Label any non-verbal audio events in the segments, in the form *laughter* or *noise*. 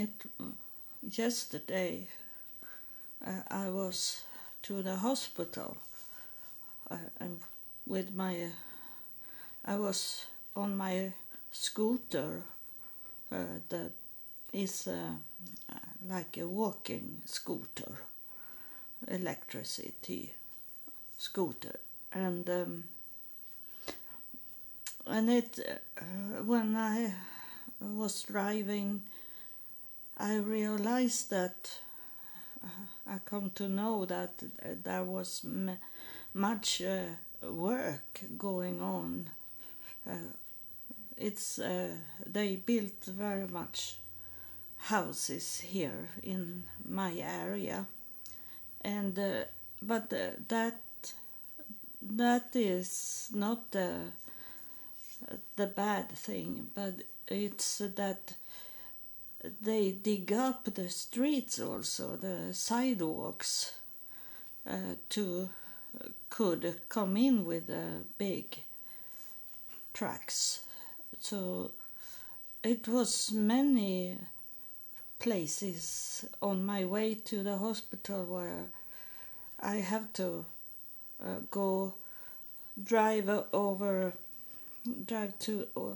it yesterday uh, I was to the hospital uh, and with my I was on my scooter uh, that is uh, like a walking scooter electricity scooter. And um, and it uh, when I was driving I realized that uh, I come to know that there was m- much uh, work going on. Uh, it's uh, they built very much houses here in my area, and uh, but uh, that that is not the the bad thing, but it's that they dig up the streets also, the sidewalks, uh, to could come in with the big trucks. So it was many places on my way to the hospital where I have to uh, go drive over drive to uh,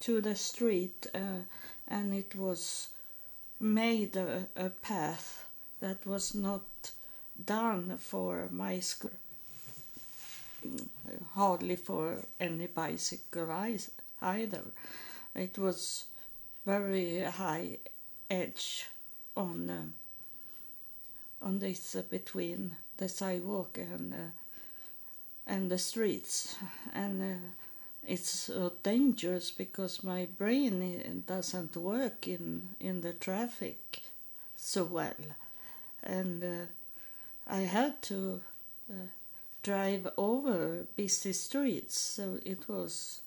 to the street uh, and it was made a, a path that was not done for my school. Hardly for any bicycle either. It was very high edge on uh, on this uh, between the sidewalk and uh, and the streets. And uh, it's uh, dangerous because my brain doesn't work in in the traffic so well. And uh, i had to uh, drive over busy streets so it was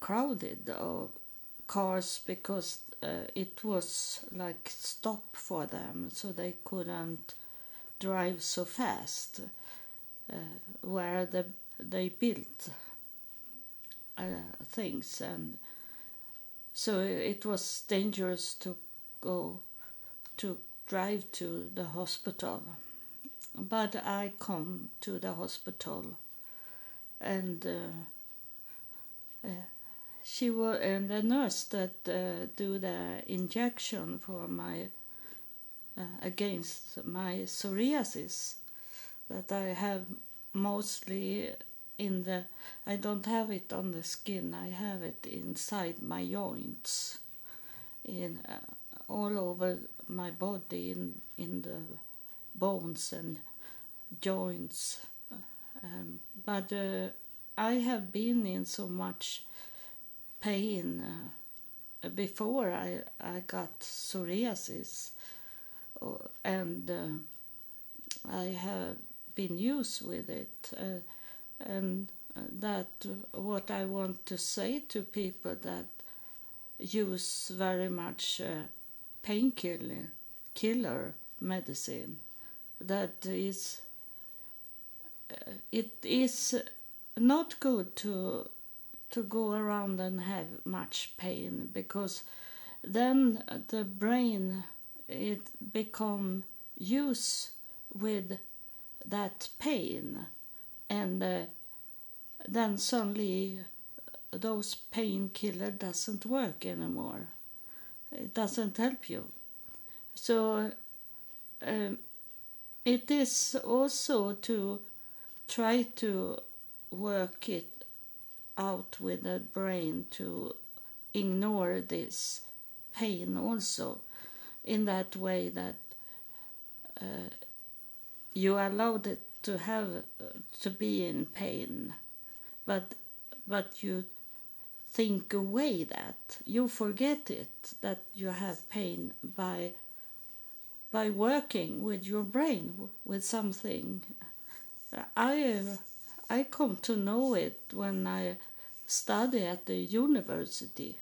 crowded of cars because uh, it was like stop for them so they couldn't drive so fast uh, where the, they built uh, things. And so it was dangerous to go to drive to the hospital. But i come to the hospital. And uh, uh, she was and the nurse that uh, do the injection for my uh, against my psoriasis that I have mostly in the I don't have it on the skin I have it inside my joints in uh, all over my body in in the bones and joints. Um, but uh, I have been in so much pain uh, before I, I got psoriasis and uh, I have been used with it uh, and that what I want to say to people that use very much uh, painkiller killer medicine that is uh, it is not good to to go around and have much pain because then the brain it become used with that pain and uh, then suddenly those painkiller doesn't work anymore. It doesn't help you. So um, it is also to try to work it out with the brain to ignore this pain also in that way that uh, you allowed it to have uh, to be in pain but but you think away that. You forget it that you have pain by by working with your brain with something. I i come to know it when i study at the university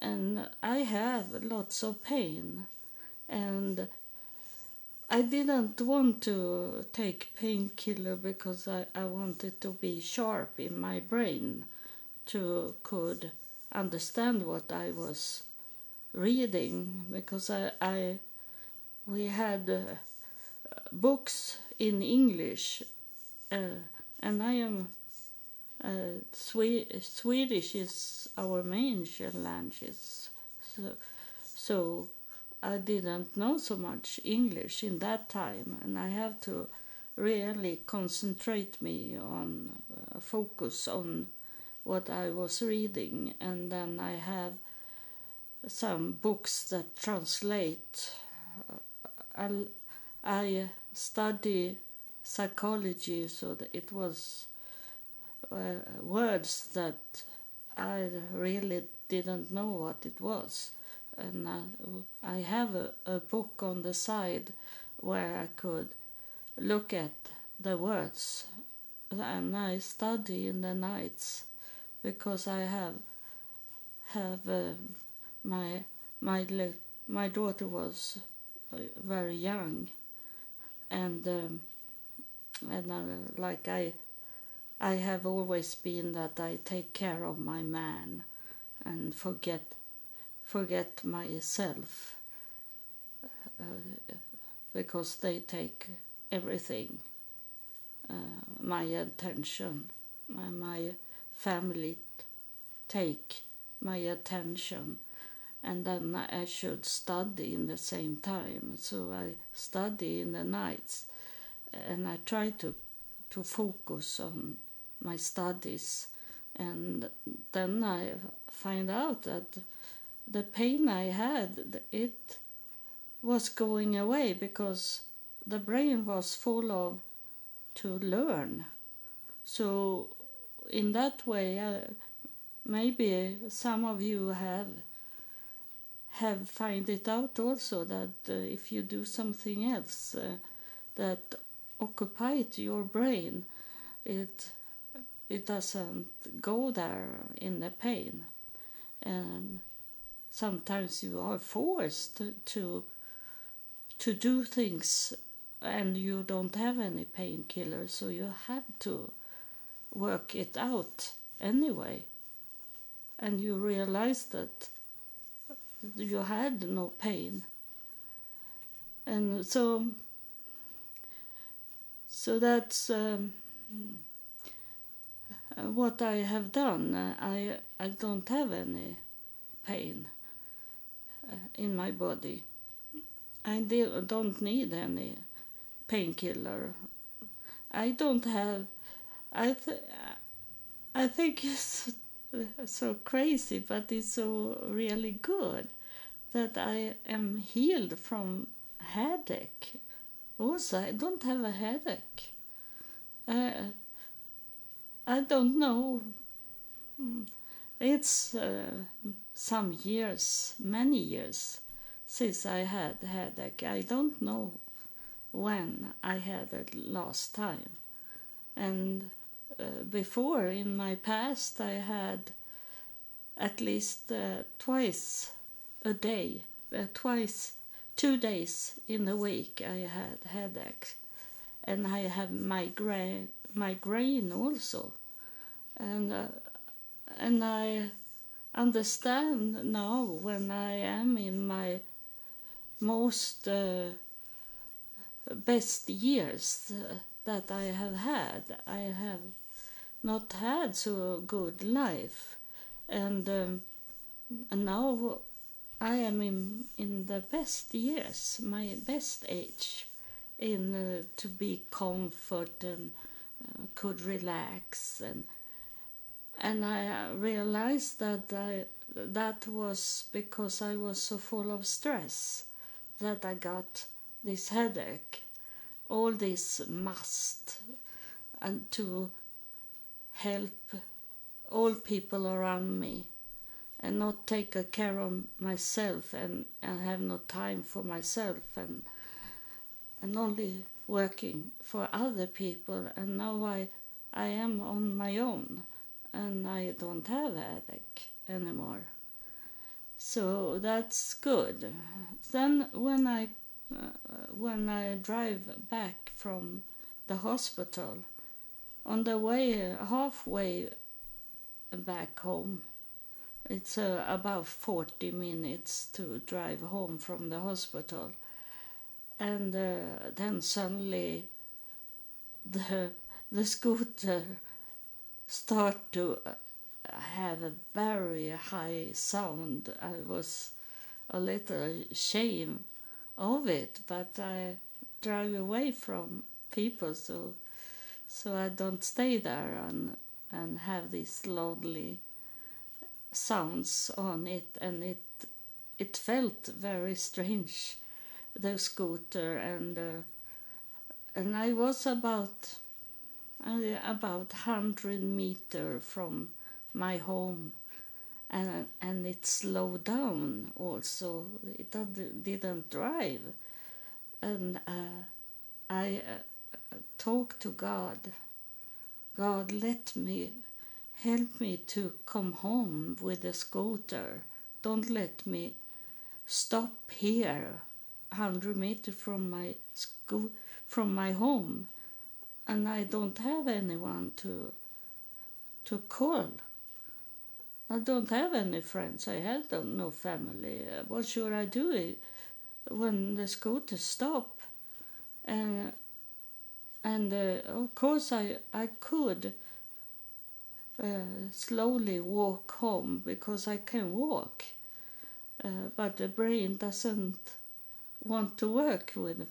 and i have lots of pain and I didn't want to take painkiller because I, I wanted to be sharp in my brain to could understand what I was reading because I, I we had uh, books in English, uh, and I am uh, Swe- Swedish is our main language, so so I didn't know so much English in that time, and I have to really concentrate me on uh, focus on what I was reading, and then I have some books that translate. I, I study psychology, so it was uh, words that I really didn't know what it was. And I, I have a, a book on the side where I could look at the words and I study in the nights because I have have uh, my my my daughter was uh, very young and um, and uh, like I I have always been that I take care of my man and forget forget myself. Uh, because they take everything uh, my attention my, my family take my attention. And then I should study in the same time. So I study in the nights and I try to to focus on my studies. And then I find out that the pain I had it was going away because the brain was full of to learn. So in that way uh, maybe some of you have have find it out also that uh, if you do something else uh, that occupied your brain it it doesn't go there in the pain. And sometimes you are forced to to do things and you don't have any painkiller so you have to work it out anyway. And you realize that you had no pain. And so so that's um, what I have done. I I don't have any pain in my body. I don't need any painkiller. I don't have. I th- I think it's *laughs* so crazy, but it's so really good that I am healed from headache. Also, I don't have a headache. Uh, I don't know. It's uh, some years, many years, since I had headache. I don't know when I had it last time. And uh, before in my past I had at least uh, twice a day, uh, twice, two days in a week I had headache, and I have migraine, migraine also, and uh, and I understand now when I am in my most uh, best years uh, that I have had. I have not had so good life and, um, and now I am in in the best years, my best age, in uh, to be comfort and uh, could relax and and I uh, realized that I that was because I was so full of stress that I got this headache, all this must, and to help all people around me and not take a care of myself and, and have no time for myself and and only working for other people. And now I I am on my own and I don't have headache anymore. So that's good. Then when I uh, when I drive back from the hospital, on the way halfway back home, it's uh, about 40 minutes to drive home from the hospital. And uh, then suddenly the, the scooter start to uh, have a very high sound. I was a little ashamed of it, but I drive away from people so so I don't stay there and and have these lonely sounds on it and it it felt very strange the scooter and uh, and I was about about 100 meter from my home. And and it slowed down also. It didn't drive. And uh, I uh, talked to God. God let me help me to come home with a scooter. Don't let me stop here 100 meter from my school from my home and I don't have anyone to to call I don't have any friends. I had no family. What should I do when the scooter stop? And and uh, of course I I could uh, slowly walk home because I can walk, uh, but the brain doesn't want to work with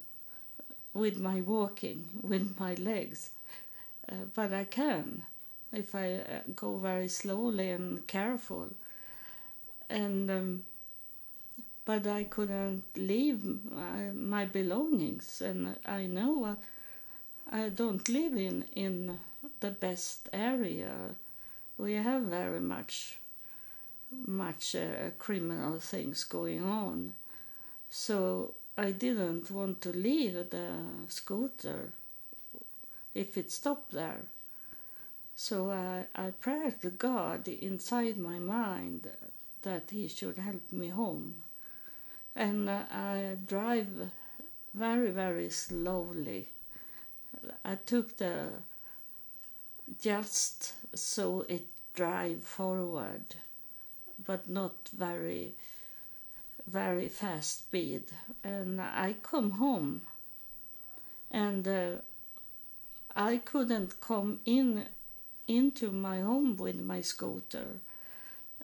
with my walking with my legs, uh, but I can if I uh, go very slowly and careful. And um, but I couldn't leave my, my belongings, and I know uh, I don't live in in the best area. We have very much much uh, criminal things going on, so I didn't want to leave the scooter if it stopped there. So I, I prayed to God inside my mind that He should help me home. And uh, I drive very, very slowly. I took the just so it drive forward, but not very, very fast speed. And I come home, and uh, I couldn't come in into my home with my scooter.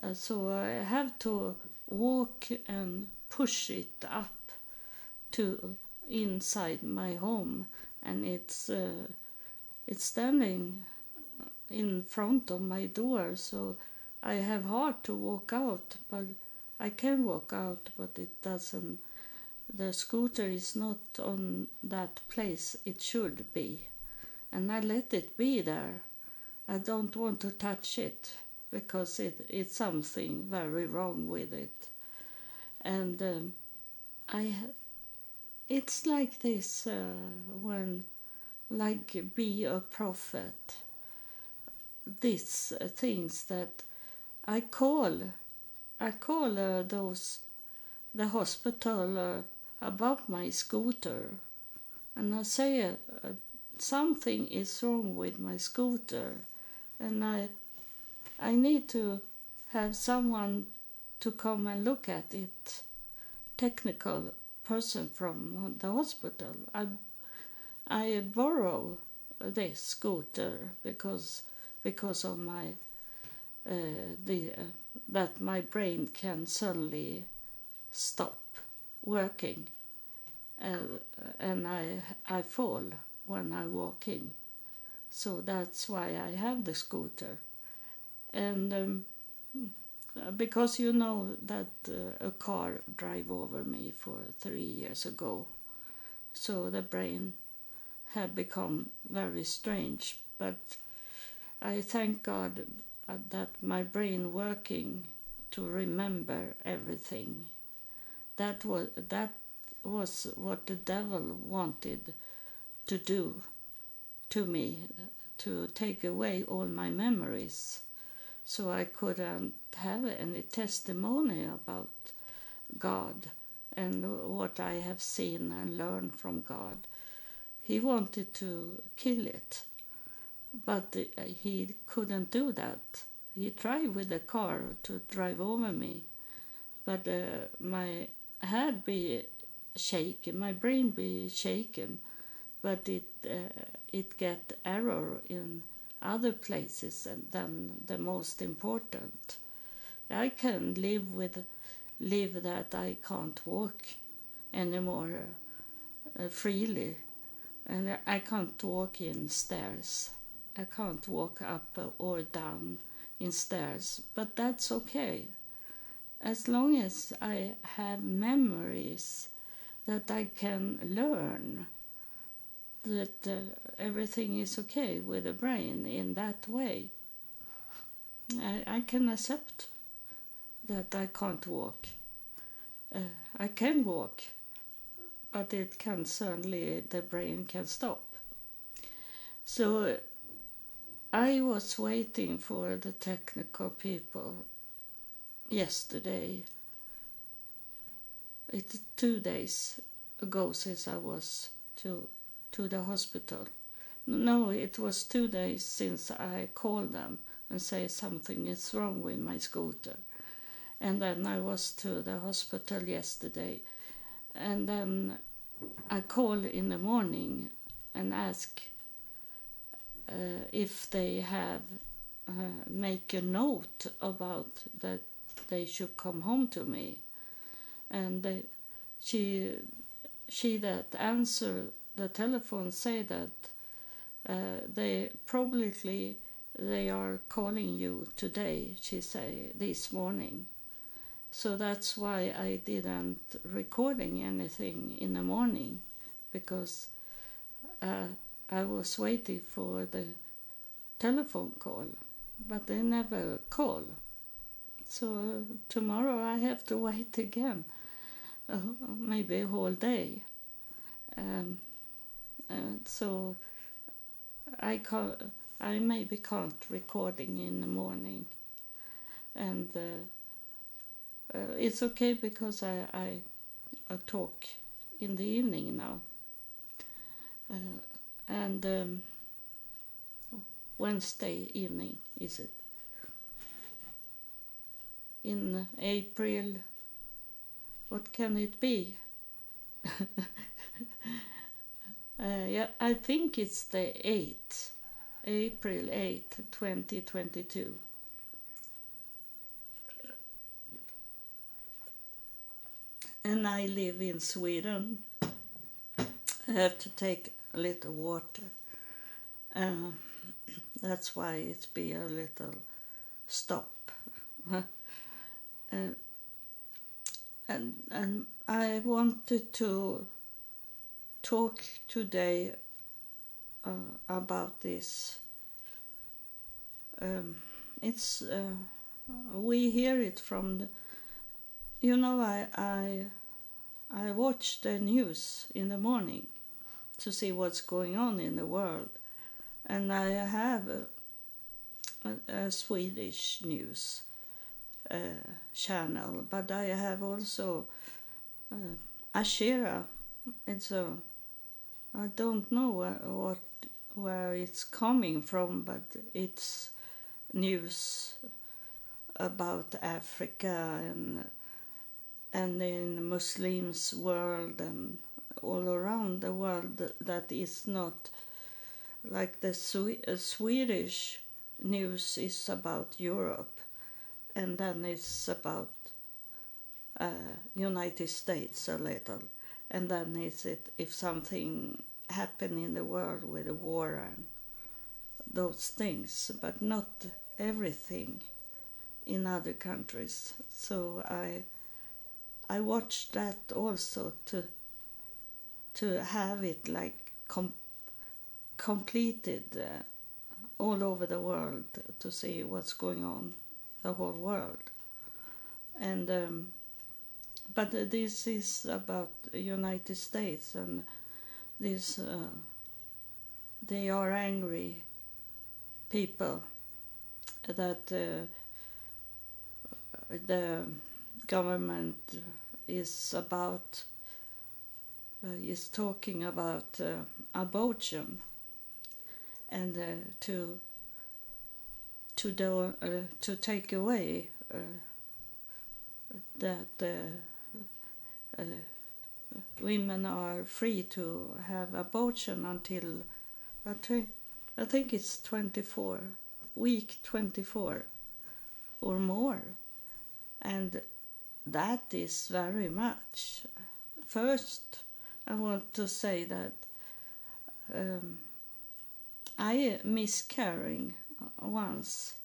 Uh, so I have to walk and push it up to inside my home and it's uh, it's standing in front of my door so I have hard to walk out but I can walk out but it doesn't the scooter is not on that place it should be and I let it be there I don't want to touch it because it, it's something very wrong with it. And um, I, it's like this uh, when, like, be a prophet. These uh, things that I call, I call uh, those, the hospital uh, about my scooter, and I say uh, something is wrong with my scooter. And I I need to have someone to come and look at it. Technical person from the hospital. I I borrow this scooter because because of my uh, the that my brain can suddenly stop working uh, and I I fall when I walk in so that's why I have the scooter. And um, because you know that uh, a car drive over me for three years ago, so the brain had become very strange. But I thank God Uh, that my brain working to remember everything. That was that was what the devil wanted to do to me to take away all my memories so I couldn't um, have any testimony about God and what I have seen and learned from God. He wanted to kill it, but he couldn't do that. he tried with the car to drive over me, but uh, my head be shaken, my brain be shaken, but it uh, it get error in other places than the most important. I can live with live that I can't walk anymore uh, freely, and I can't walk in stairs. I can't walk up or down in stairs, but that's okay. As long as I have memories that I can learn that uh, everything is okay with the brain in that way. I, I can accept that I can't walk. Uh, I can walk, but it can certainly, the brain can stop. So I was waiting for the technical people yesterday. It's two days ago since I was to to the hospital. No, it was two days since I called them and say something is wrong with my scooter. And then I was to the hospital yesterday. And then I called in the morning and ask uh, if they have uh, make a note about that they should come home to me. And they, she she that answered the telephone say that uh, they probably they are calling you today she say this morning so that's why i didn't recording anything in the morning because uh, i was waiting for the telephone call but they never call. So tomorrow i have to wait again. Uh, maybe a whole day. Um, and so I can't, I maybe can't recording in the morning, and uh, uh, it's okay because I, I, I talk in the evening now, uh, and um, Wednesday evening is it? In April, what can it be? *laughs* Uh, yeah, I think it's the 8th, April 8th, 2022. And I live in Sweden. I have to take a little water. Uh, that's why it's be a little stop. *laughs* uh, and and I wanted to talk today uh, about this. Um, it's uh, we hear it from the, you know I I I watch the news in the morning to see what's going on in the world, and I have a, a, Swedish news uh, channel, but I have also uh, Ashira. It's a I don't know what where it's coming from, but it's news about Africa and and in Muslims world and all around the world that is not like the Swe- Swedish news is about Europe and then it's about uh, United States a little and then is it if something happen in the world with a war and those things, but not everything in other countries. So I I watched that also to to have it like com- completed uh, all over the world to see what's going on the whole world. And um, but this is about United States and this uh, they are angry people that uh, the government is about is talking about uh, abortion and uh, to to do uh, to take away uh, that uh, uh, women are free to have abortion until I think it's 24 week 24 or more. And that is very much first I want to say that um, I miscarrying once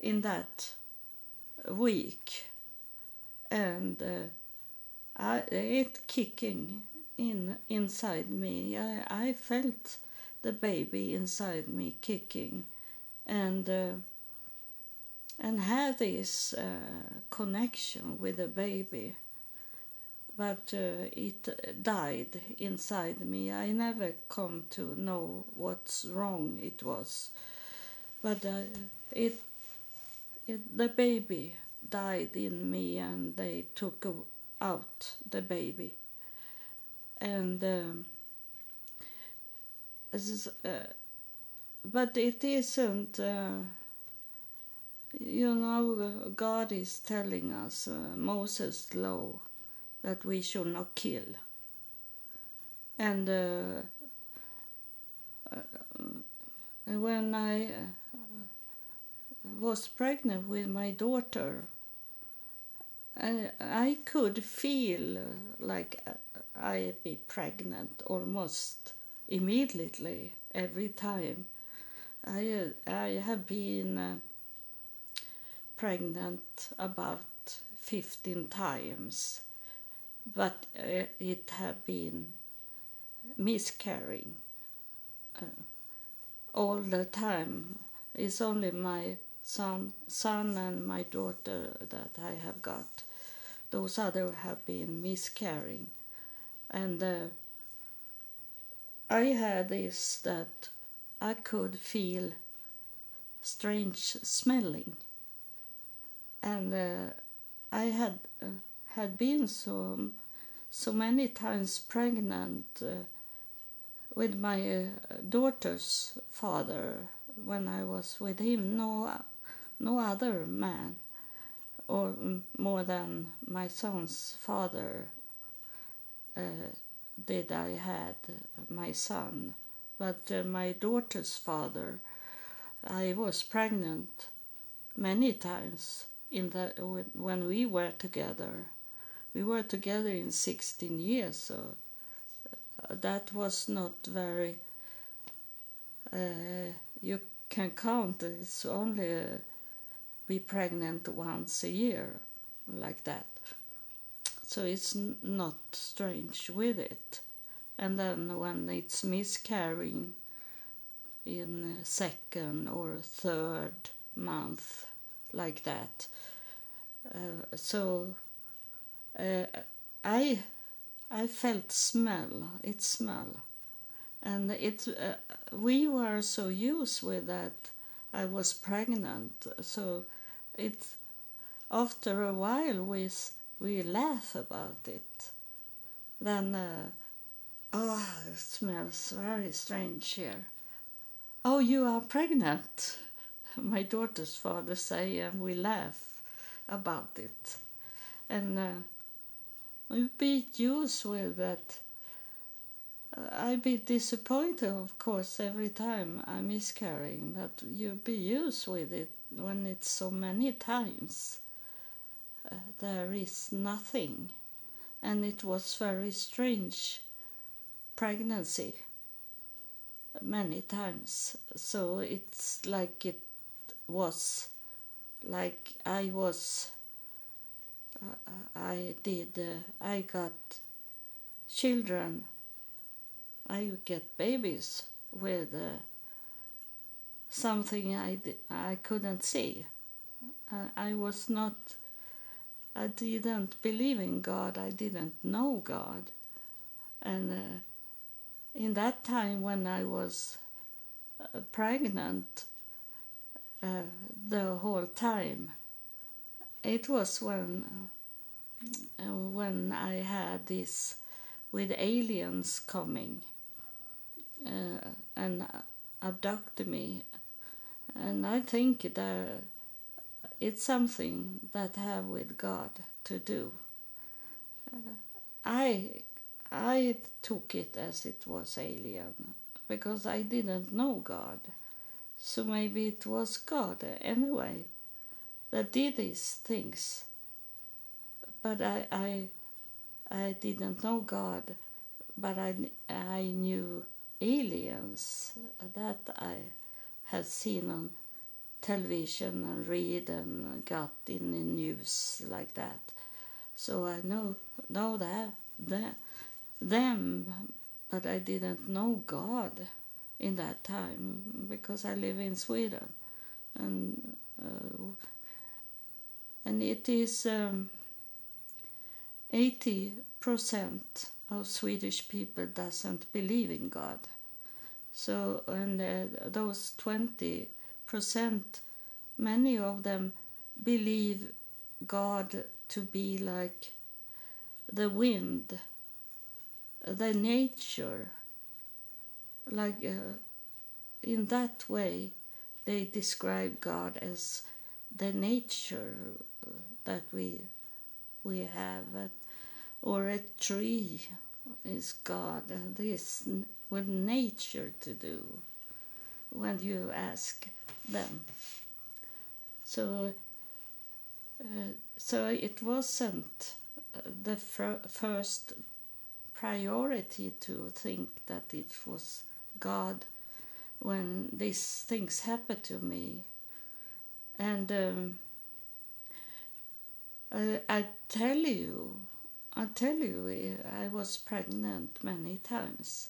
in that week and uh, I, it kicking in inside me. I, I felt the baby inside me kicking and uh, and had this uh, connection with the baby but uh, it died inside me. I never come to know what's wrong it was. But uh, it, it the baby died in me and they took out the baby. And um, is, uh, but it isn't uh, you know god is telling us uh, moses law that we should not kill and uh, uh, when i uh, was pregnant with my daughter I, I could feel like I'd be pregnant almost immediately every time. I I have been uh, pregnant about 15 times, but uh, it have been miscarrying uh, all the time. It's only my son, son and my daughter that I have got. Those other have been miscarrying, and uh, I had this that I could feel strange smelling, and I had had been so so many times pregnant uh, with my uh, daughter's father when I was with him. No, no other man, or more than my son's father. Uh, did I had my son, but uh, my daughter's father, I was pregnant many times in the when we were together. We were together in 16 years, so uh, that was not very. Uh, you can count. It's only uh, be pregnant once a year, like that so it's not strange with it. And then when it's miscarrying in second or third month, like that. Uh, so uh, I I felt smell. It smell, and it uh, we were so used with that. I was pregnant, so it after a while we we laugh about it, then, uh, oh, it smells very strange here. Oh, you are pregnant, *laughs* my daughter's father say, and we laugh about it. And uh, we be used with that. I be disappointed, of course, every time I'm miscarrying, but you be used with it when it's so many times uh, there is nothing. And it was very strange pregnancy many times. So it's like it was like I was I did uh, I got children I get babies with uh, something I I couldn't see. I was not I didn't believe in God, I didn't know God. And uh, in that time when I was uh, pregnant, uh, the whole time, it was when uh, when I had this with aliens coming uh, and abducted me and I think that it's something that have with God to do. Uh, I I took it as it was alien because I didn't know God. So maybe it was God anyway that did these things. But I, I, I didn't know God, but I, I knew aliens that I had seen on television and read and got in the news like that. So I know know that that them, but I didn't know God in that time because I live in Sweden, and uh, and it is um, eighty percent of Swedish people doesn't believe in God. So and uh, those twenty percent, many of them believe God to be like the wind the nature like uh, in that way they describe god as the nature uh, that we we have uh, or a tree is god and this with nature to do when you ask them so uh, so it wasn't uh, the fir- first priority to think that it was God when these things happened to me. And um, I, I tell you, I tell you, I was pregnant many times,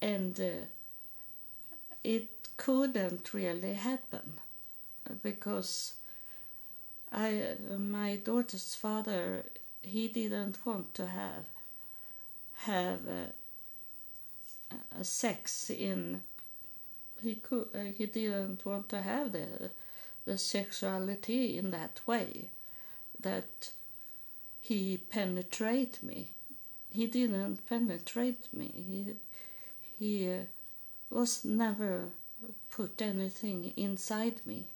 and uh, it couldn't really happen because I, my daughter's father, he didn't want to have have a sex in he could uh, he didn't want to have the the sexuality in that way that he penetrate me. He didn't penetrate me. He he uh, was never put anything inside me.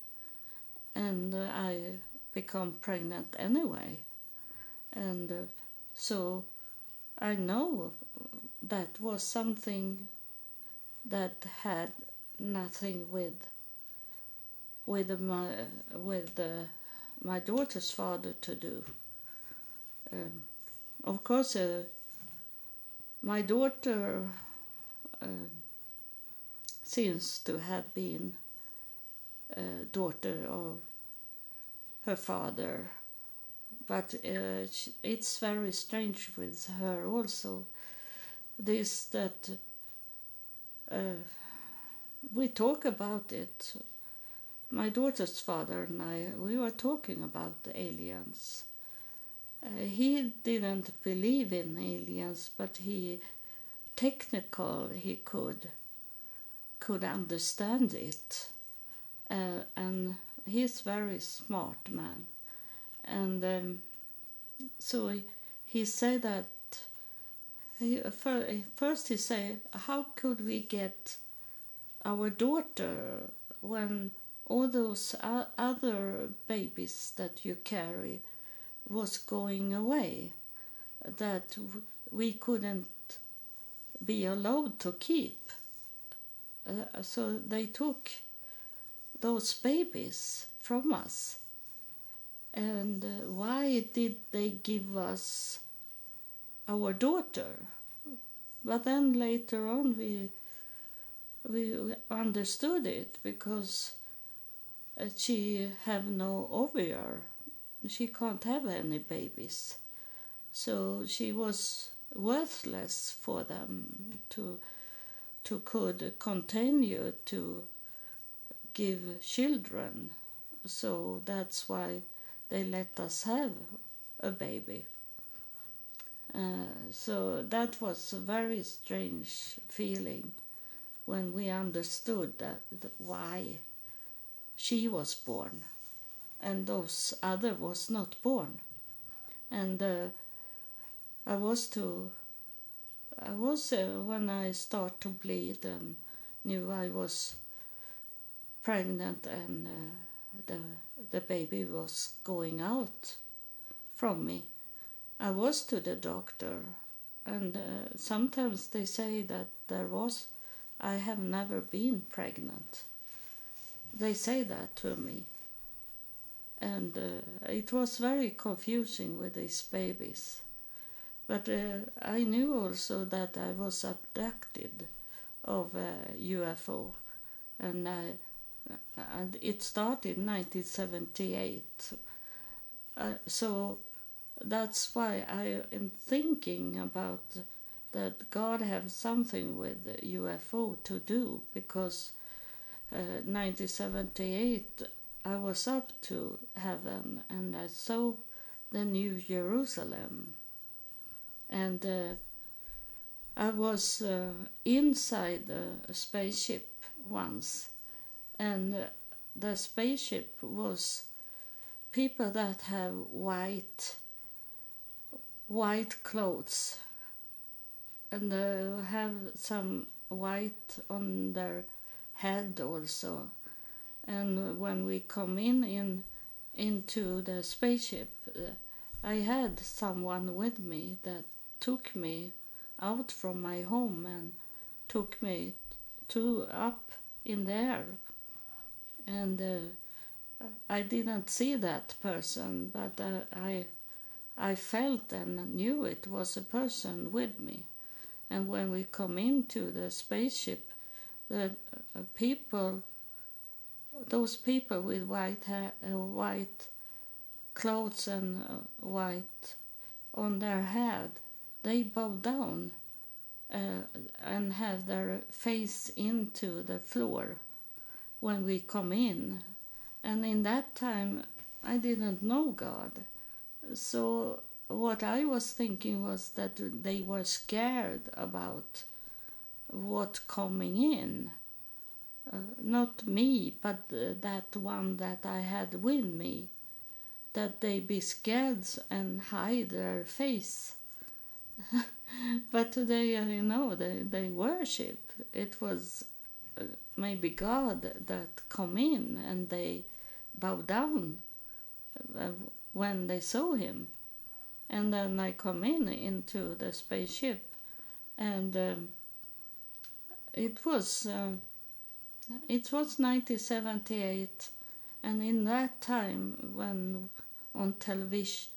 And uh, i become pregnant anyway. And uh, so I know that was something that had nothing with with my with uh, my daughter's father to do. Um, of course, uh, my daughter uh, seems to have been a daughter of her father but uh, it's very strange with her also this that uh, we talk about it my daughter's father and I we were talking about the aliens. Uh, he didn't believe in aliens but he technical he could could understand it. Uh, and he's very smart man. And um, so he, he said that he, first he said how could we get our daughter when all those other babies that you carry was going away that we couldn't be allowed to keep uh, so they took those babies from us and uh, why did they give us our daughter? But then later on we we understood it because she have no ovary. She can't have any babies. So she was worthless for them to to could continue to give children. So that's why they let us have a baby. Uh, so that was a very strange feeling when we understood that, that why she was born and those other was not born and uh, i was to i was uh, when i start to bleed and knew i was pregnant and uh, the the baby was going out from me. I was to the doctor, and uh, sometimes they say that there was. I have never been pregnant. They say that to me, and uh, it was very confusing with these babies. But uh, I knew also that I was abducted of a UFO, and I, and it started in 1978. Uh, so that's why I am thinking about that God have something with UFO to do because uh, 1978 I was up to heaven and I saw the New Jerusalem. And uh, I was uh, inside a spaceship once, and uh, the spaceship was people that have white white clothes. And uh, have some white on their head also. And when we come in in into the spaceship uh, i had someone with me that took me out from my home and took me to up in there and uh, I didn't see that person but uh, I I felt and knew it was a person with me. And when we come into the spaceship the uh, people those people with white hair uh, white clothes and uh, white on their head they bow down uh, and have their face into the floor when we come in. And in that time, I didn't know God. So, what I was thinking was that they were scared about what coming in. Uh, not me, but uh, that one that I had with me. That they be scared and hide their face *laughs* but today, you know, they, they worship. It was uh, maybe God that come in and they bow down uh, when they saw him. And then I come in into the spaceship, and um, it was uh, it was 1978, and in that time when on television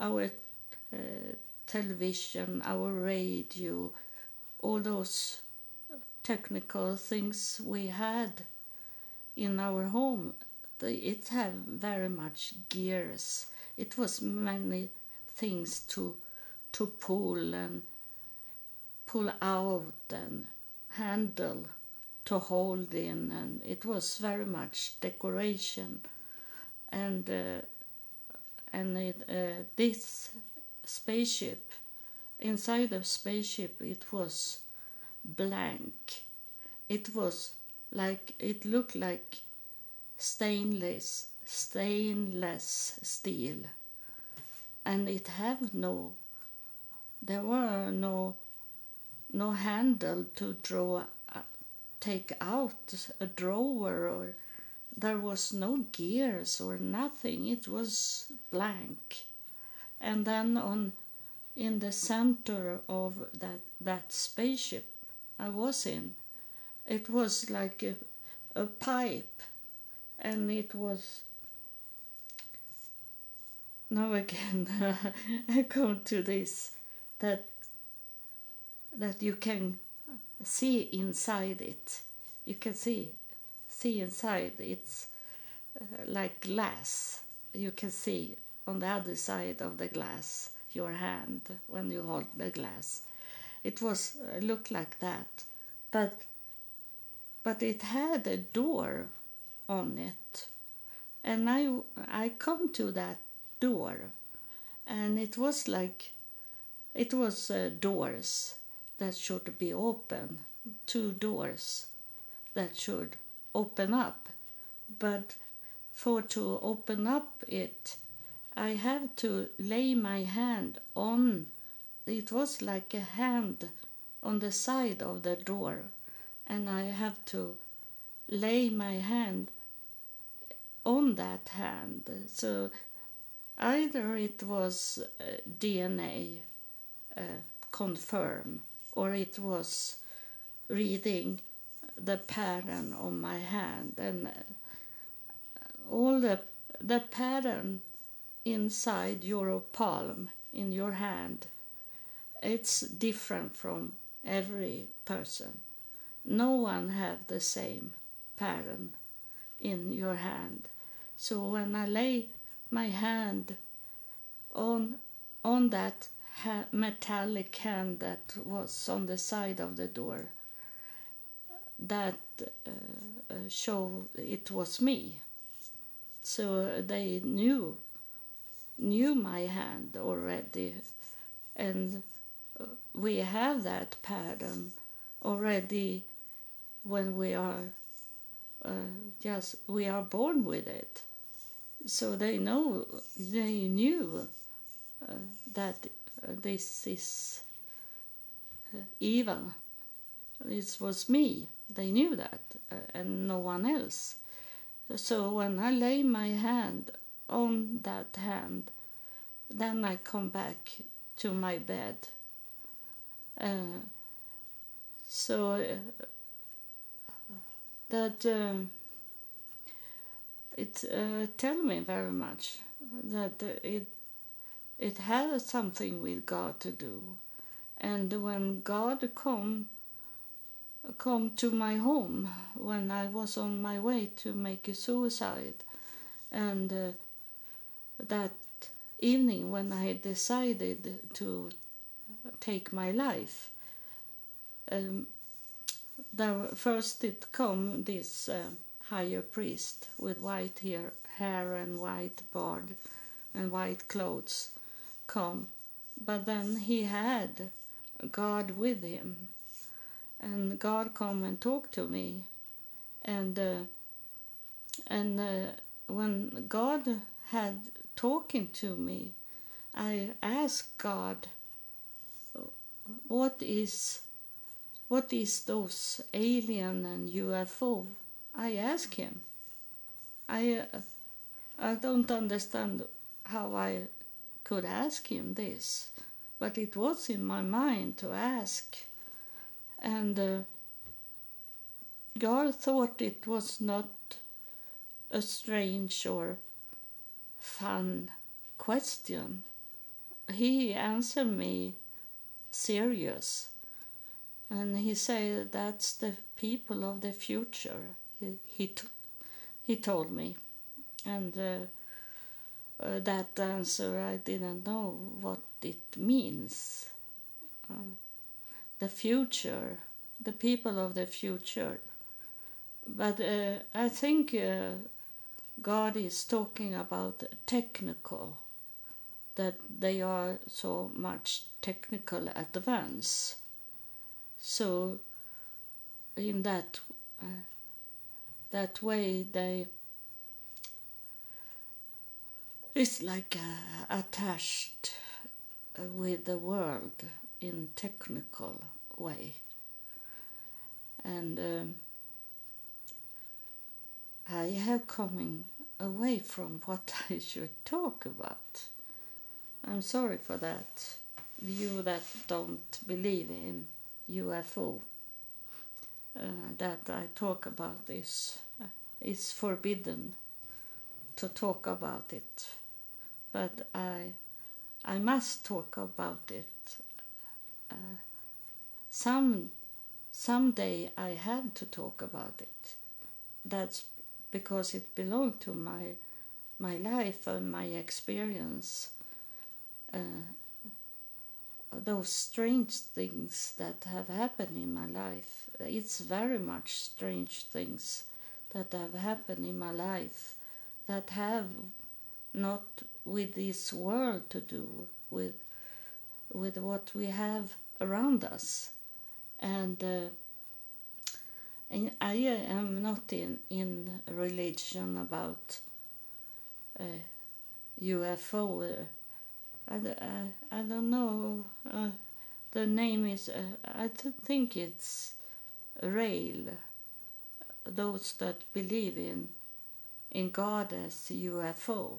our uh, television, our radio, all those technical things we had in our home, it had very much gears. It was many things to to pull and pull out and handle to hold in and it was very much decoration and uh, and it, uh, this spaceship. Inside the spaceship, it was blank. It was like it looked like stainless stainless steel and it had no there were no no handle to draw take out a drawer or there was no gears or nothing it was blank and then on in the center of that that spaceship I was in, it was like a, a pipe, and it was. Now again, *laughs* I come to this that that you can see inside it. You can see see inside. It's uh, like glass. You can see on the other side of the glass your hand when you hold the glass it was uh, looked like that but but it had a door on it and i i come to that door and it was like it was uh, doors that should be open. Two doors that should open up. But for to open up it I have to lay my hand on it was like a hand on the side of the door. And I have to lay my hand on that hand. So either it was uh, DNA uh, confirm or it was reading the pattern on my hand. And uh, all the the pattern inside your palm in your hand it's different from every person. No one have the same pattern in your hand. So when i lay my hand on on that ha- metallic hand that was on the side of the door. That uh, uh, show it was me. So they knew knew my hand already. And uh, we have that pattern already when we are uh, just we are born with it. So they know they knew uh, that uh, this is uh, evil this was me. They knew that uh, and no one else. So when i lay my hand on that hand then i come back to my bed. Uh, so uh, that um, it uh, tell me very much that it it has something with God to do, and when God come come to my home when I was on my way to make a suicide, and uh, that evening when I decided to take my life. Um, there first it come this uh, higher priest with white hair, hair and white beard and white clothes come, but then he had God with him, and God come and talk to me, and uh, and uh, when God had talking to me, I asked God, what is what is those alien and UFO? I ask him. I uh, I don't understand how I could ask him this, but it was in my mind to ask, and uh, God thought it was not a strange or fun question. He answered me serious and he said that's the people of the future he he, t- he told me and uh, uh, that answer i didn't know what it means. Uh, the future the people of the future. But uh, i think uh, god is talking about technical that they are so much technical advance. So in that uh, that way they it's like uh, attached uh, with the world in technical way and um, I have coming away from what *laughs* I should talk about. I'm sorry for that. You that don't believe in UFO uh, that I talk about this. Uh, it's forbidden to talk about it, but I I must talk about it. Uh, some someday I have to talk about it. That's because it belonged to my my life and my experience. Uh, those strange things that have happened in my life. It's very much strange things that have happened in my life that have not with this world to do with with what we have around us and uh, and I am not in in religion about uh, UFO I, I, I don't know. Uh, the name is, uh, I think it's Raël. those that believe in in God as UFO.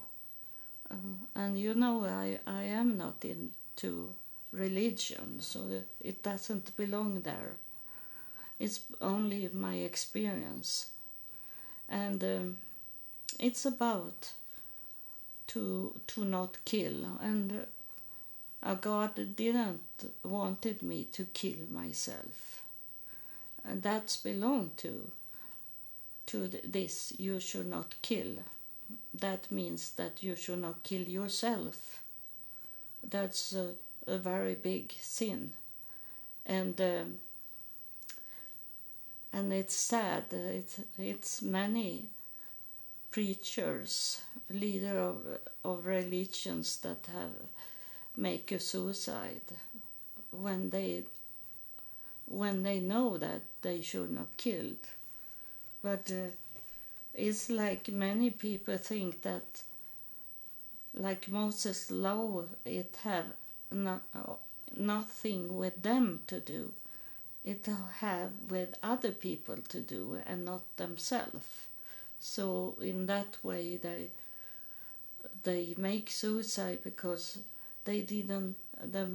Uh, and you know, I, I am not into religion, so it doesn't belong there. It's only my experience. And um, it's about to to not kill and uh, God didn't wanted me to kill myself and that's belong to to this you should not kill that means that you should not kill yourself. That's a, a very big sin. And uh, and it's sad. It's it's many preachers leader of of religions that have make a suicide when they when they know that they should not killed but uh, it's like many people think that like Moses law it have not, nothing with them to do. It have with other people to do and not themselves. So in that way they they make suicide because they didn't the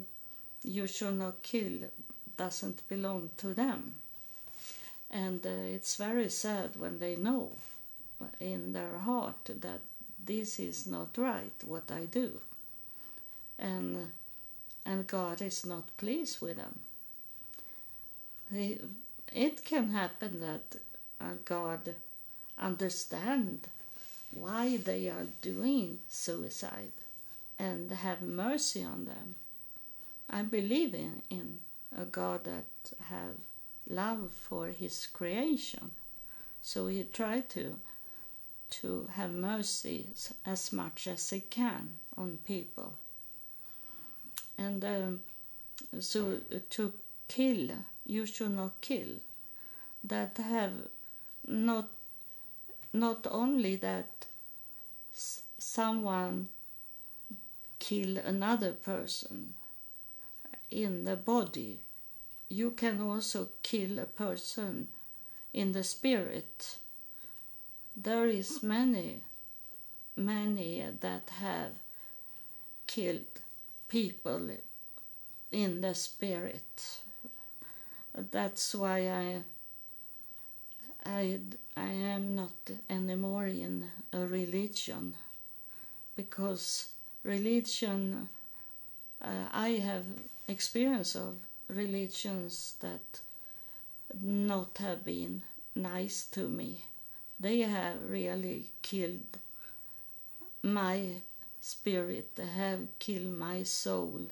you should not kill doesn't belong to them. And uh, it's very sad when they know in their heart that this is not right what I do and and God is not pleased with them it can happen that uh, God understand why they are doing suicide and have mercy on them. I believe in, in a God that have love for his creation. So he tried to to have mercy as much as he can on people. And um, so to kill, you should not kill. That have not not only that someone kill another person in the body, you can also kill a person in the spirit. There is many, many that have killed people in the spirit. That's why I I, I am not anymore in a religion because religion uh, I have experience of religions that not have been nice to me they have really killed my spirit they have killed my soul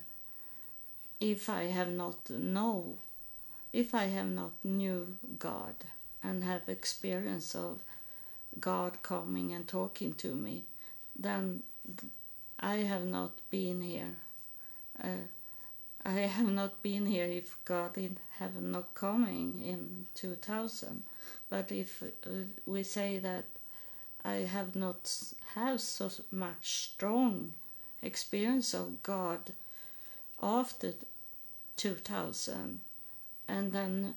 if I have not know if I have not knew God and have experience of God coming and talking to me, then I have not been here. Uh, I have not been here if God have not coming in 2000. But if uh, we say that I have not have so much strong experience of God after 2000, and then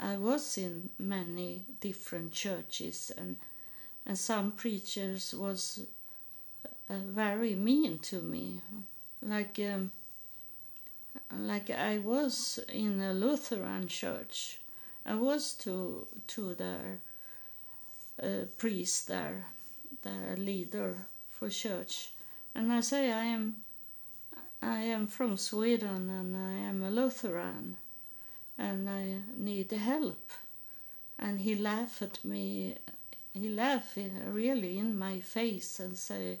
I was in many different churches and and some preachers was uh, very mean to me. Like um, like I was in a Lutheran church I was to to their uh, priest there their leader for church and I say I am I am from Sweden and I am a Lutheran and I need help. And he laughed at me. He laughed really in my face and say,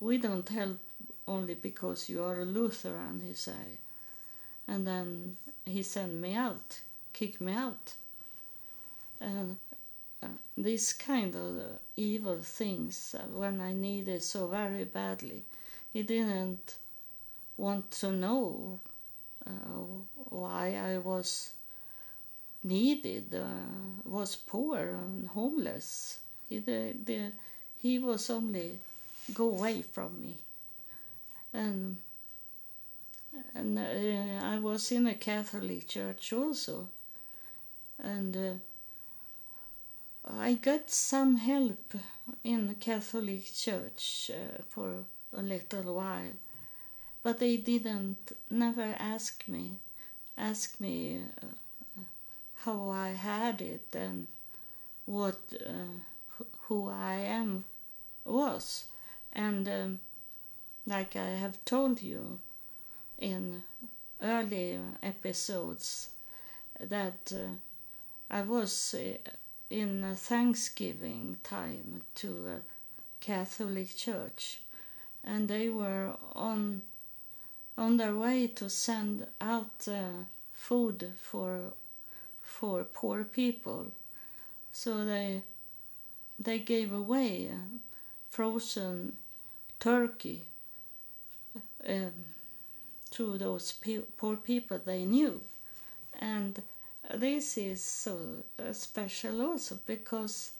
"We don't help only because you are a Lutheran," he say. And then he sent me out, kicked me out. And uh, these kind of uh, evil things, uh, when I needed so very badly, he didn't want to know why I was needed, was poor and homeless. He, the, the, he was only go away from me. And, and uh, I was in a Catholic church also. And uh, I got some help in the Catholic Church uh, for a little while, but they didn't never ask me ask me uh, how I had it and what uh, who I am was, and um, like I have told you in early episodes that uh, I was uh, in Thanksgiving time to a Catholic church, and they were on on their way to send out uh, food for for poor people. So they they gave away frozen turkey um, to those pe poor people they knew, and this is so uh, special also because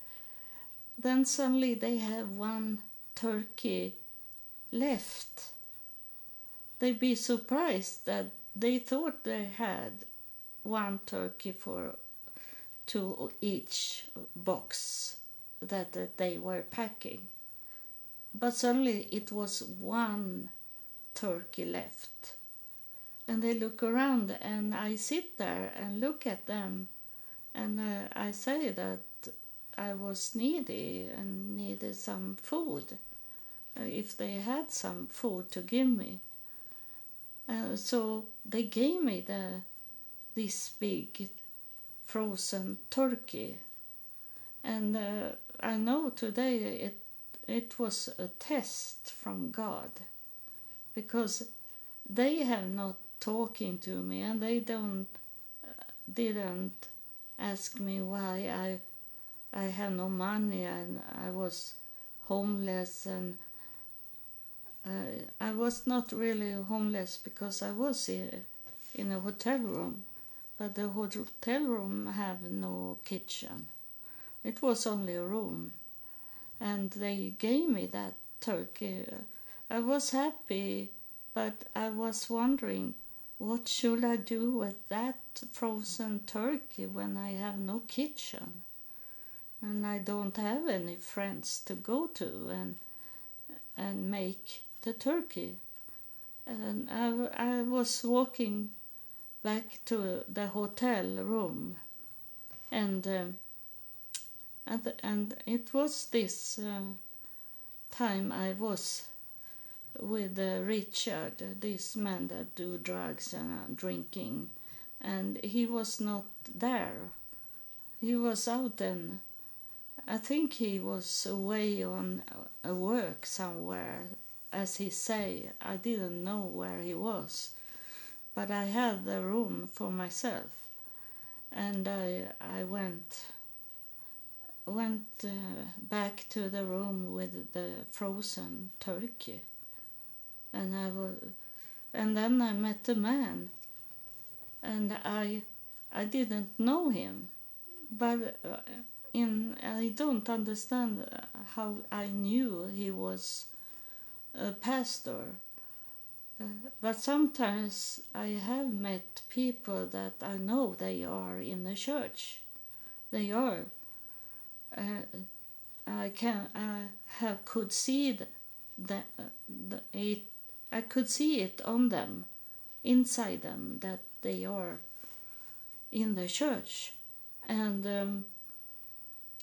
then suddenly they have one turkey left. They'd be surprised that they thought they had one turkey for to each box that, that they were packing. But suddenly it was one turkey left and they look around and I sit there and look at them and uh, I say that I was needy and needed some food uh, if they had some food to give me. Uh, so they gave me the this big frozen turkey and uh, I know today it it was a test from God because they have not talking to me and they don't didn't ask me why I I had no money and I was homeless and uh, I was not really homeless because I was in a hotel room but the hotel room have no kitchen. It was only a room and they gave me that turkey. I was happy but I was wondering what should I do with that frozen turkey when I have no kitchen? And I don't have any friends to go to and and make the turkey. And I, I was walking back to the hotel room and um, and, and it was this uh, time I was with uh, Richard, this man that do drugs and uh, drinking, and he was not there. He was out and I think he was away on a work somewhere, as he say. I didn't know where he was, but I had the room for myself, and I I went went uh, back to the room with the frozen turkey and I was, and then I met a man, and I, I didn't know him, but uh, in I don't understand how I knew he was a pastor. Uh, but sometimes I have met people that I know they are in the church. They are. Uh, I can I have could see the, the it I could see it on them, inside them, that they are in the church. And um,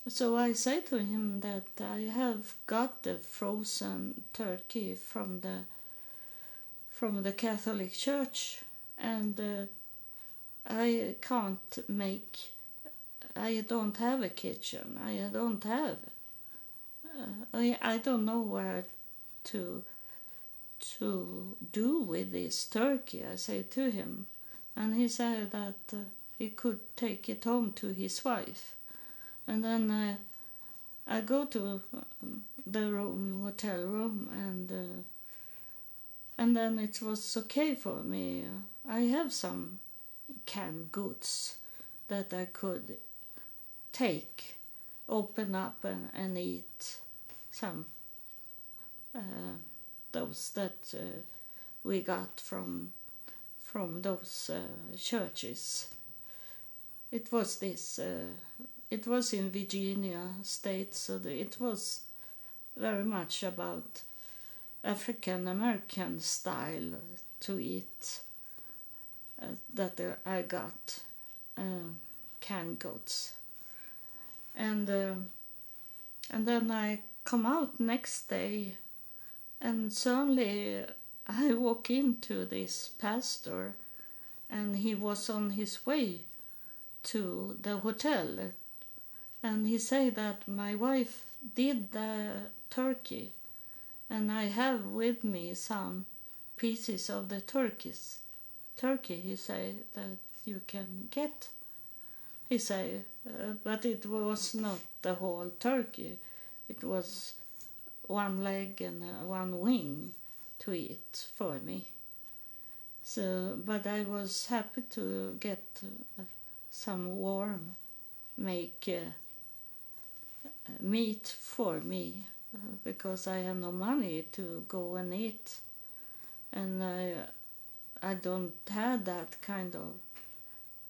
so I say to him that I have got the frozen turkey from the from the Catholic Church, and uh, I can't make. I don't have a kitchen. I don't have. Uh, I I don't know where to to do with this turkey, I said to him. And he said that uh, he could take it home to his wife. And then uh, I go to um, the room, hotel room, and uh, and then it was okay for me. I have some canned goods that I could take, open up and, and eat some. Uh, those that uh, we got from from those uh, churches. It was this uh, it was in Virginia state, so the, it was very much about African American style to eat uh, that I got uh, canned goods, and uh, and then I come out next day, and suddenly I walk into this pastor, and he was on his way to the hotel, and he said that my wife did the turkey and I have with me some pieces of the turkeys. Turkey, he said, that you can get. He said, uh, but it was not the whole turkey. It was one leg and uh, one wing to eat for me. So, but I was happy to get uh, some warm, make uh, meat for me because I have no money to go and eat, and I I don't have that kind of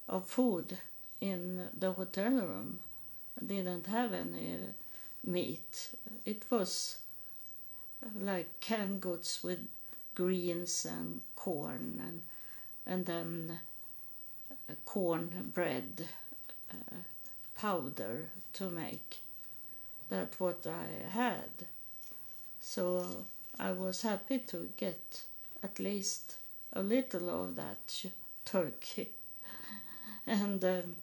of food in the hotel room. I didn't have any meat. It was like canned goods with greens and corn and and then corn bread uh, powder to make that what I had. So I was happy to get at least a little of that turkey. *laughs* and um,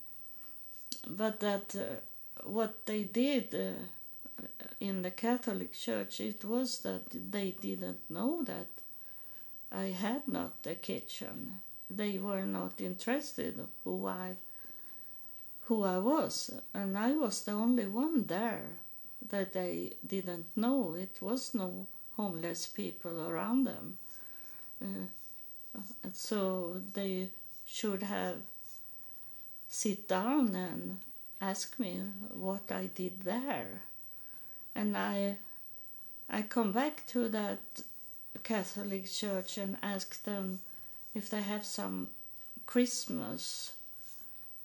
but that uh, what they did uh, in the Catholic Church it was that they didn't know that I had not a kitchen. They were not interested who I who I was, and I was the only one there that they didn't know it was no homeless people around them. Uh, so they should have sit down and ask me what I did there. And I I come back to that Catholic church and ask them if they have some Christmas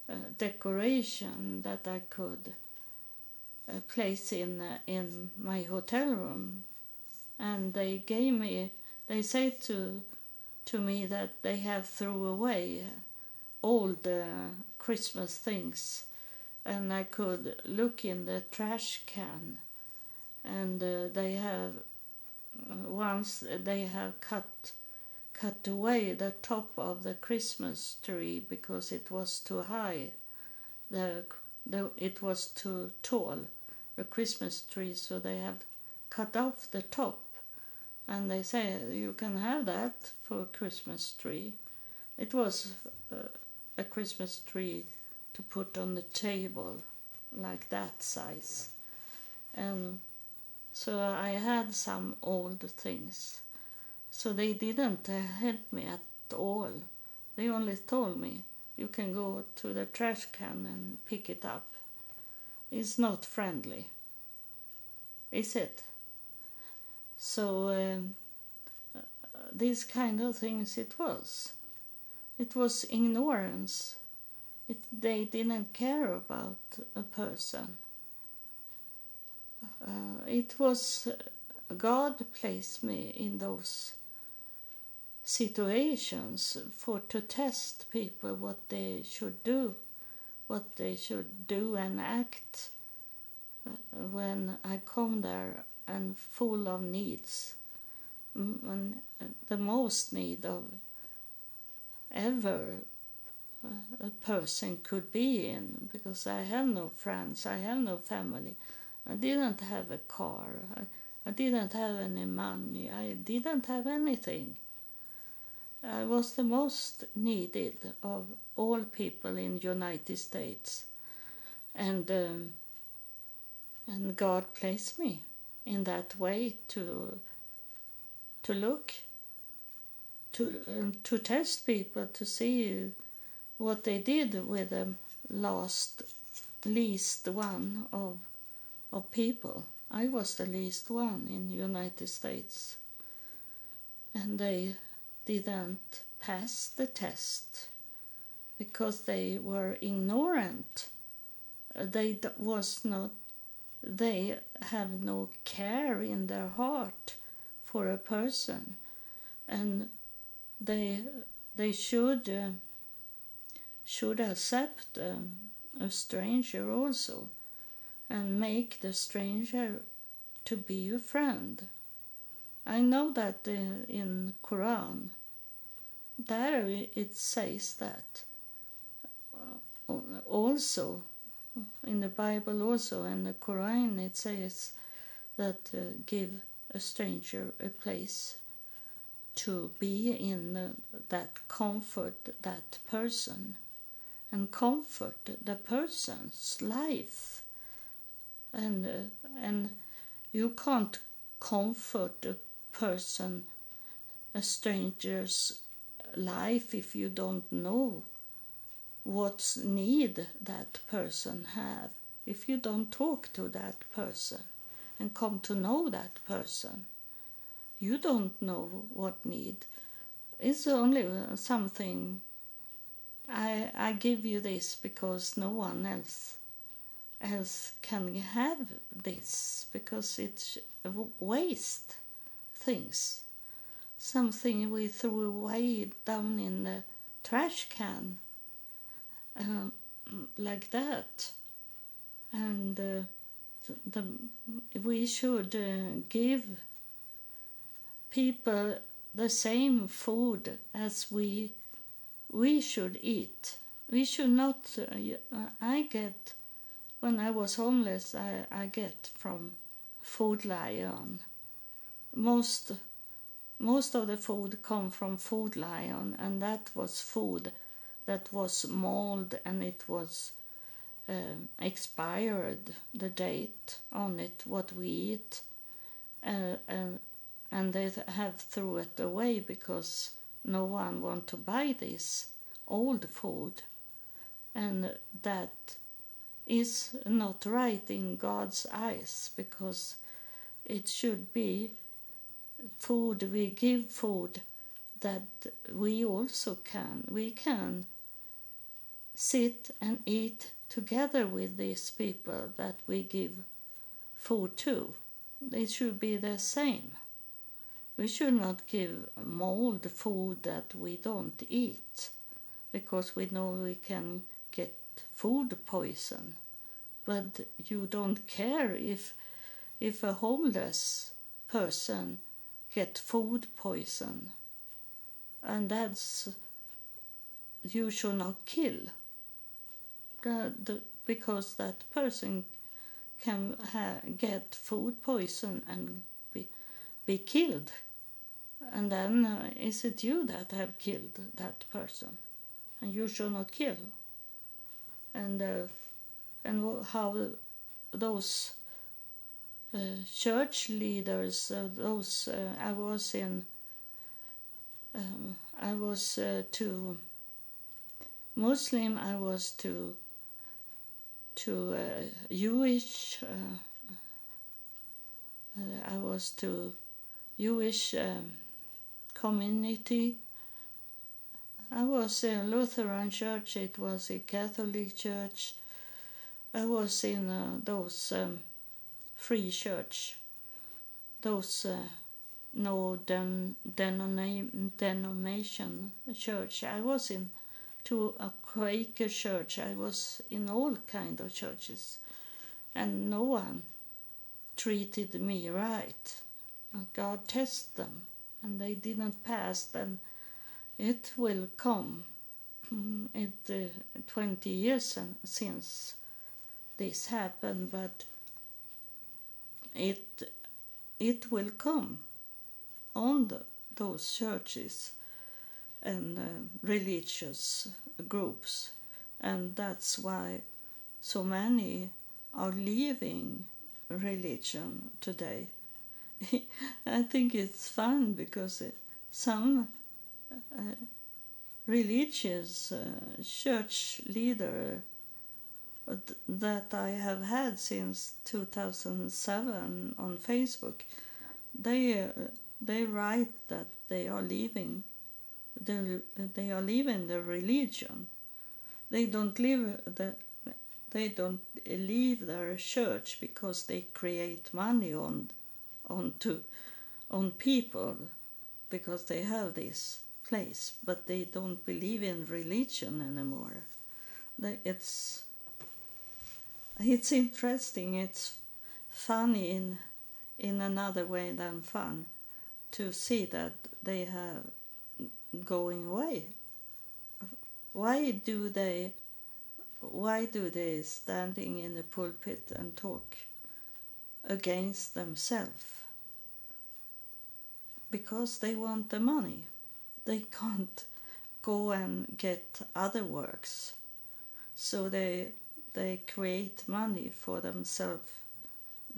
uh, decoration that I could place in uh, in my hotel room, and they gave me. They said to to me that they have threw away all the Christmas things, and I could look in the trash can, and uh, they have uh, once they have cut cut away the top of the Christmas tree because it was too high. The, the it was too tall a Christmas tree, so they have cut off the top, and they say you can have that for a Christmas tree. It was uh, a Christmas tree to put on the table, like that size, and so I had some old things. So they didn't uh, help me at all. They only told me you can go to the trash can and pick it up It's not friendly, is it? So um, these kind of things it was. It was ignorance. It, they didn't care about a person. Uh, it was God placed me in those situations for to test people what they should do what they should do and act uh, when I come there and full of needs, and the most need of ever uh, a person could be in because I have no friends, I have no family, I didn't have a car, I, I didn't have any money, I didn't have anything. I was the most needed of all people in the United States, and um, and God placed me in that way to to look to um, to test people to see what they did with the last least one of of people. I was the least one in the United States, and they didn't pass the test because they were ignorant. They was not they have no care in their heart for a person. And they they should uh, should accept um, a stranger also and make the stranger to be your friend. I know that in quran there it says that uh, also in the bible also and the quran it says that uh, give a stranger a place to be in uh, that comfort that person and comfort the person's life and uh, and you can't comfort a person a stranger's life if you don't know what need that person have if you don't talk to that person and come to know that person. You don't know what need. It's only something i i give you this because no one else else can have this because it's waste things. Something we threw away down in the trash can uh, like that. And uh, the, we should uh, give people the same food as we we should eat. We should not uh, i get when i was homeless i, I get from Food Lion. Most most of the food come from Food Lion and that was food that was mold and it was um, expired the date on it what we eat. Uh, and and they have threw it away because no one want to buy this old food. And that is not right in God's eyes because it should be food we give food that we also can we can sit and eat together with these people that we give food to. It should be the same. We should not give mold food that we don't eat because we know we can food poison but you don't care if if a homeless person get food poison. And that's you should not kill. Because that person can ha- get food poison and be, be killed. And then uh, is it you that have killed that person? And you should not kill and uh, and how those uh, church leaders uh, those uh, I was in um, I was to Muslim I was to to Jewish I was to Jewish um, community. I was in Lutheran church, it was a Catholic church. I was in uh, those um, free church, those uh, no den- denomination church. I was in to a Quaker church. I was in all kind of churches, and no one treated me right. God tested them and they didn't pass, then it will come. Mm, it uh, 20 years since this happened, but it it will come on the, those churches and uh, religious groups, and that's why so many are leaving religion today *laughs* I think it's fun because some uh, religious uh, church leader uh, that I have had since 2007 on Facebook, they uh, they write that they are leaving, they they are leaving the religion. They don't leave the they don't leave their church because they create money on on to on people because they have this place but they don't believe in religion anymore. It's it's interesting it's funny in in another way than fun to see that they have going away. Why do they why do they standing in the pulpit and talk against themselves? Because they want the money they can't go and get other works. So they they create money for themselves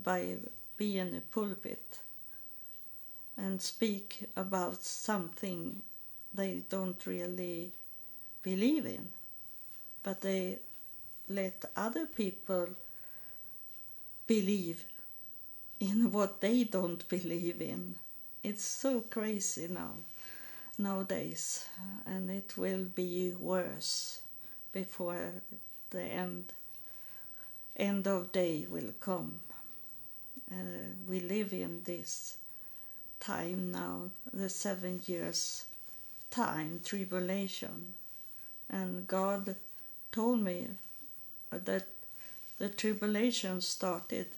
by being a pulpit and speak about something they don't really believe in. But they let other people believe in what they don't believe in. It's so crazy now nowadays and it will be worse before the end end of day will come. Uh, we live in this time now the seven years time tribulation. And god told me that the tribulation started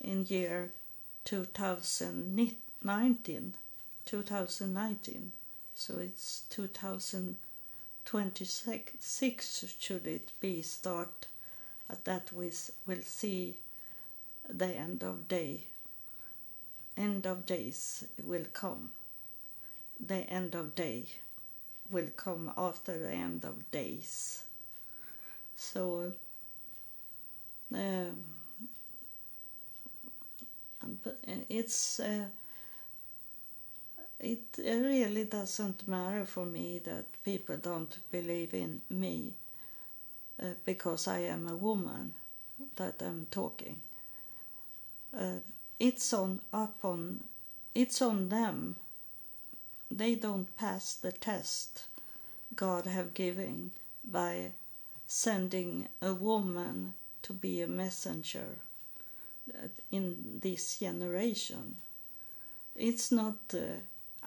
in year 2019 2019 so it's 2026 should it be start at that we will see the end of day. End of days will come. The end of day will come after the end of days. So um, but it's uh, it really doesn't matter for me that people don't believe in me uh, because I am a woman that I'm talking. Uh, it's on up on it's on them. They don't pass the test God have given by sending a woman to be a messenger uh, in this generation. It's not. Uh,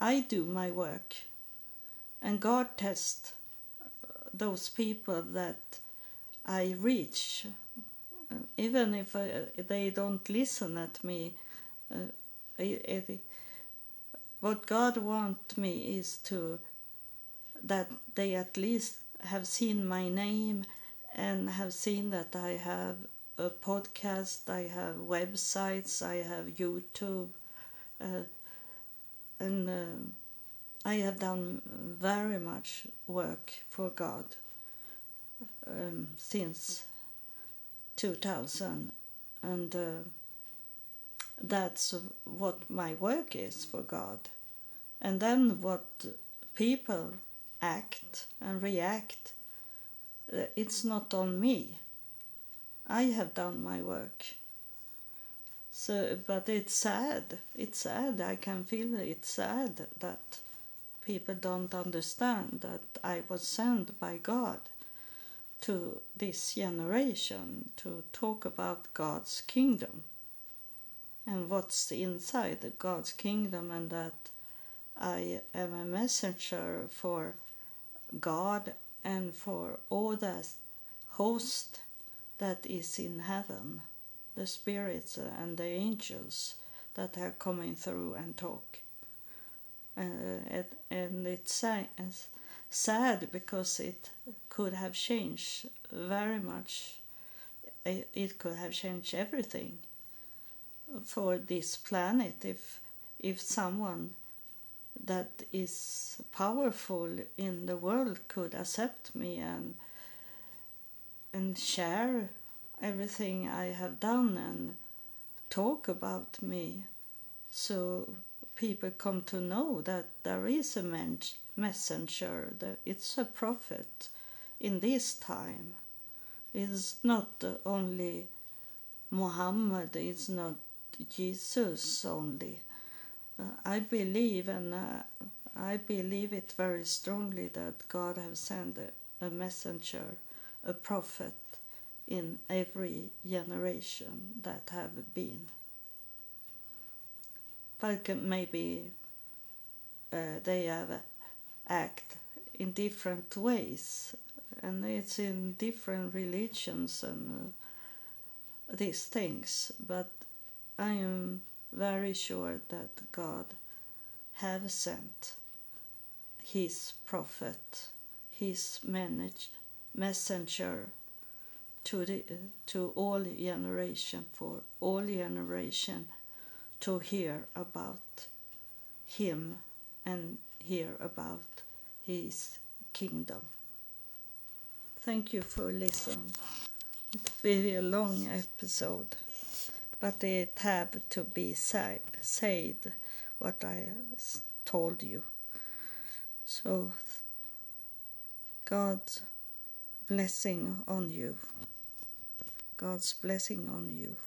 I do my work, and God tests those people that I reach, uh, even if uh, they don't listen at me. Uh, it, it, what God wants me is to that they at least have seen my name and have seen that I have a podcast, I have websites, I have YouTube. Uh, and um I have done very much work for God um, since 2000, and uh, that's what my work is for God. And then what people act and react, uh, it's not on me. I have done my work. So, but it's sad. It's sad. I can feel it's sad that people don't understand that I was sent by God to this generation to talk about God's kingdom and what's inside God's kingdom, and that I am a messenger for God and for all the host that is in heaven the spirits and the angels that are coming through and talk. Uh, it, and it's sa- it's sad because it could have changed very much. It, it could have changed everything for this planet if if someone that is powerful in the world could accept me and and share everything I have done and talk about me so people come to know that there is a men- messenger, that it's a prophet in this time. It's not only Muhammad, it's not Jesus only. Uh, I believe and uh, I believe it very strongly that God has sent a, a messenger, a prophet in every generation that have been. But maybe uh, they have act in different ways, and it's in different religions and uh, these things. But I am very sure that God have sent His prophet, His managed messenger to the eh, to all generation for all generation to hear about him and hear about his kingdom. Thank you for listening. It will be a long episode, but it have to be say, said what I told you. So God's blessing on you. God's blessing on you.